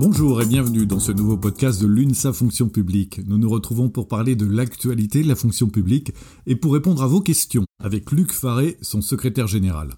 Bonjour et bienvenue dans ce nouveau podcast de l'UNSA Fonction publique. Nous nous retrouvons pour parler de l'actualité de la fonction publique et pour répondre à vos questions avec Luc Faré, son secrétaire général.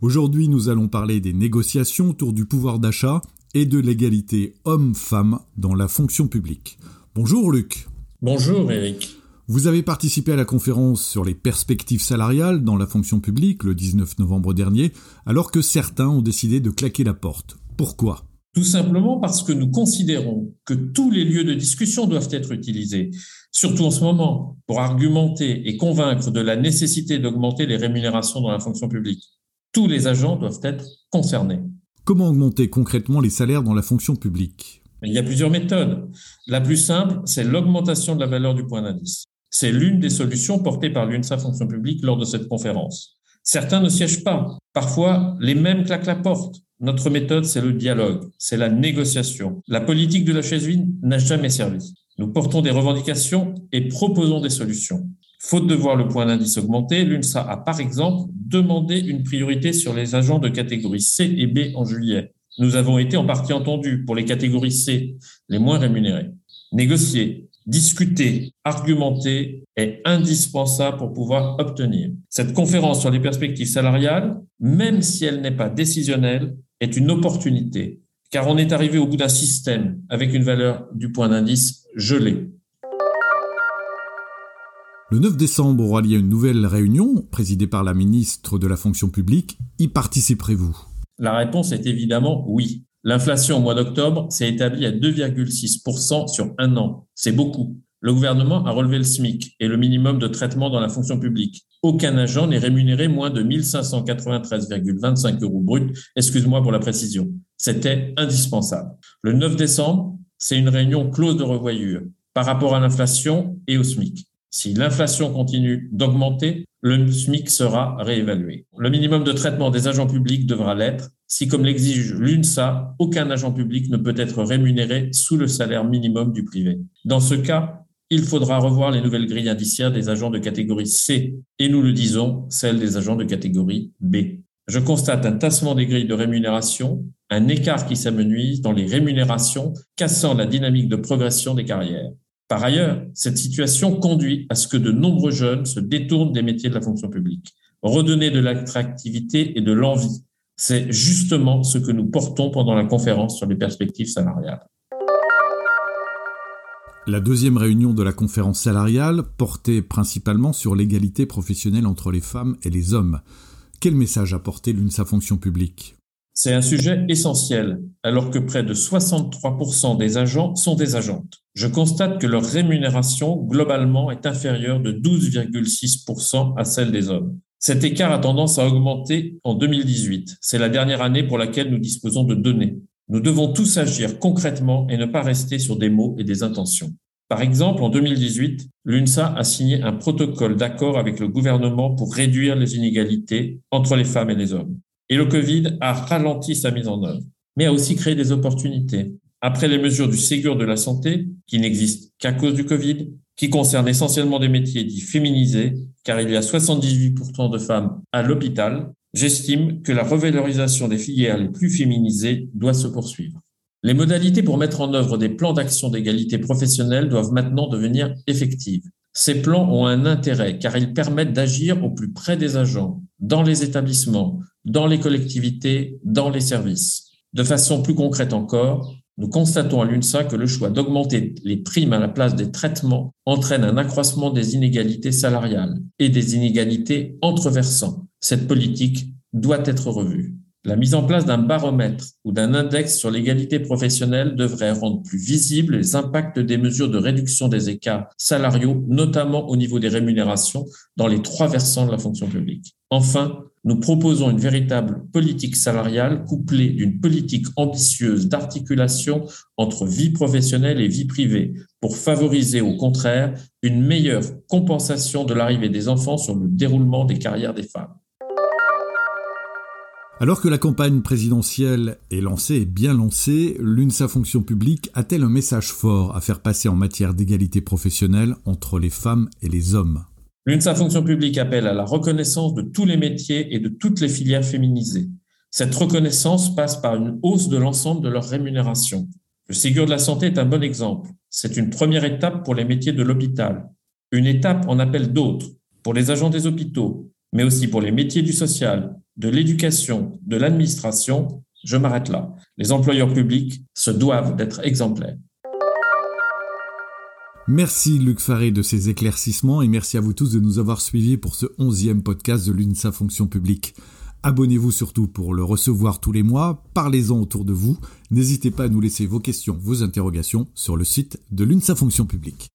Aujourd'hui, nous allons parler des négociations autour du pouvoir d'achat et de l'égalité homme-femme dans la fonction publique. Bonjour Luc. Bonjour Eric. Vous avez participé à la conférence sur les perspectives salariales dans la fonction publique le 19 novembre dernier, alors que certains ont décidé de claquer la porte. Pourquoi? Tout simplement parce que nous considérons que tous les lieux de discussion doivent être utilisés, surtout en ce moment, pour argumenter et convaincre de la nécessité d'augmenter les rémunérations dans la fonction publique. Tous les agents doivent être concernés. Comment augmenter concrètement les salaires dans la fonction publique? Il y a plusieurs méthodes. La plus simple, c'est l'augmentation de la valeur du point d'indice. C'est l'une des solutions portées par l'UNSA Fonction publique lors de cette conférence. Certains ne siègent pas. Parfois, les mêmes claquent la porte. Notre méthode, c'est le dialogue, c'est la négociation. La politique de la chaise vide n'a jamais servi. Nous portons des revendications et proposons des solutions. Faute de voir le point d'indice augmenter, l'UNSA a par exemple demandé une priorité sur les agents de catégorie C et B en juillet. Nous avons été en partie entendus pour les catégories C, les moins rémunérés. Négocier, discuter, argumenter est indispensable pour pouvoir obtenir. Cette conférence sur les perspectives salariales, même si elle n'est pas décisionnelle, est une opportunité, car on est arrivé au bout d'un système avec une valeur du point d'indice gelée. Le 9 décembre aura lieu une nouvelle réunion présidée par la ministre de la fonction publique. Y participerez-vous? La réponse est évidemment oui. L'inflation au mois d'octobre s'est établie à 2,6% sur un an. C'est beaucoup. Le gouvernement a relevé le SMIC et le minimum de traitement dans la fonction publique. Aucun agent n'est rémunéré moins de 1593,25 euros brut. Excuse-moi pour la précision. C'était indispensable. Le 9 décembre, c'est une réunion close de revoyure par rapport à l'inflation et au SMIC. Si l'inflation continue d'augmenter, le SMIC sera réévalué. Le minimum de traitement des agents publics devra l'être si, comme l'exige l'UNSA, aucun agent public ne peut être rémunéré sous le salaire minimum du privé. Dans ce cas, il faudra revoir les nouvelles grilles indiciaires des agents de catégorie C et nous le disons, celles des agents de catégorie B. Je constate un tassement des grilles de rémunération, un écart qui s'amenuise dans les rémunérations, cassant la dynamique de progression des carrières. Par ailleurs, cette situation conduit à ce que de nombreux jeunes se détournent des métiers de la fonction publique. Redonner de l'attractivité et de l'envie, c'est justement ce que nous portons pendant la conférence sur les perspectives salariales. La deuxième réunion de la conférence salariale portait principalement sur l'égalité professionnelle entre les femmes et les hommes. Quel message a porté l'UNSA Fonction publique? C'est un sujet essentiel, alors que près de 63% des agents sont des agentes. Je constate que leur rémunération, globalement, est inférieure de 12,6% à celle des hommes. Cet écart a tendance à augmenter en 2018. C'est la dernière année pour laquelle nous disposons de données. Nous devons tous agir concrètement et ne pas rester sur des mots et des intentions. Par exemple, en 2018, l'UNSA a signé un protocole d'accord avec le gouvernement pour réduire les inégalités entre les femmes et les hommes. Et le Covid a ralenti sa mise en œuvre, mais a aussi créé des opportunités. Après les mesures du Ségur de la santé, qui n'existent qu'à cause du Covid, qui concernent essentiellement des métiers dits féminisés, car il y a 78% de femmes à l'hôpital, j'estime que la revalorisation des filières les plus féminisées doit se poursuivre. Les modalités pour mettre en œuvre des plans d'action d'égalité professionnelle doivent maintenant devenir effectives. Ces plans ont un intérêt car ils permettent d'agir au plus près des agents, dans les établissements, dans les collectivités, dans les services. De façon plus concrète encore, nous constatons à l'UNSA que le choix d'augmenter les primes à la place des traitements entraîne un accroissement des inégalités salariales et des inégalités entre versants. Cette politique doit être revue. La mise en place d'un baromètre ou d'un index sur l'égalité professionnelle devrait rendre plus visibles les impacts des mesures de réduction des écarts salariaux, notamment au niveau des rémunérations, dans les trois versants de la fonction publique. Enfin, nous proposons une véritable politique salariale couplée d'une politique ambitieuse d'articulation entre vie professionnelle et vie privée pour favoriser au contraire une meilleure compensation de l'arrivée des enfants sur le déroulement des carrières des femmes. Alors que la campagne présidentielle est lancée et bien lancée, l'UNSA Fonction publique a-t-elle un message fort à faire passer en matière d'égalité professionnelle entre les femmes et les hommes? L'UNSA Fonction publique appelle à la reconnaissance de tous les métiers et de toutes les filières féminisées. Cette reconnaissance passe par une hausse de l'ensemble de leur rémunération. Le Ségur de la santé est un bon exemple. C'est une première étape pour les métiers de l'hôpital. Une étape en appelle d'autres pour les agents des hôpitaux, mais aussi pour les métiers du social, de l'éducation, de l'administration. Je m'arrête là. Les employeurs publics se doivent d'être exemplaires. Merci Luc Faré de ces éclaircissements et merci à vous tous de nous avoir suivis pour ce onzième podcast de l'UNSA Fonction Publique. Abonnez-vous surtout pour le recevoir tous les mois, parlez-en autour de vous, n'hésitez pas à nous laisser vos questions, vos interrogations sur le site de l'UNSA Fonction Publique.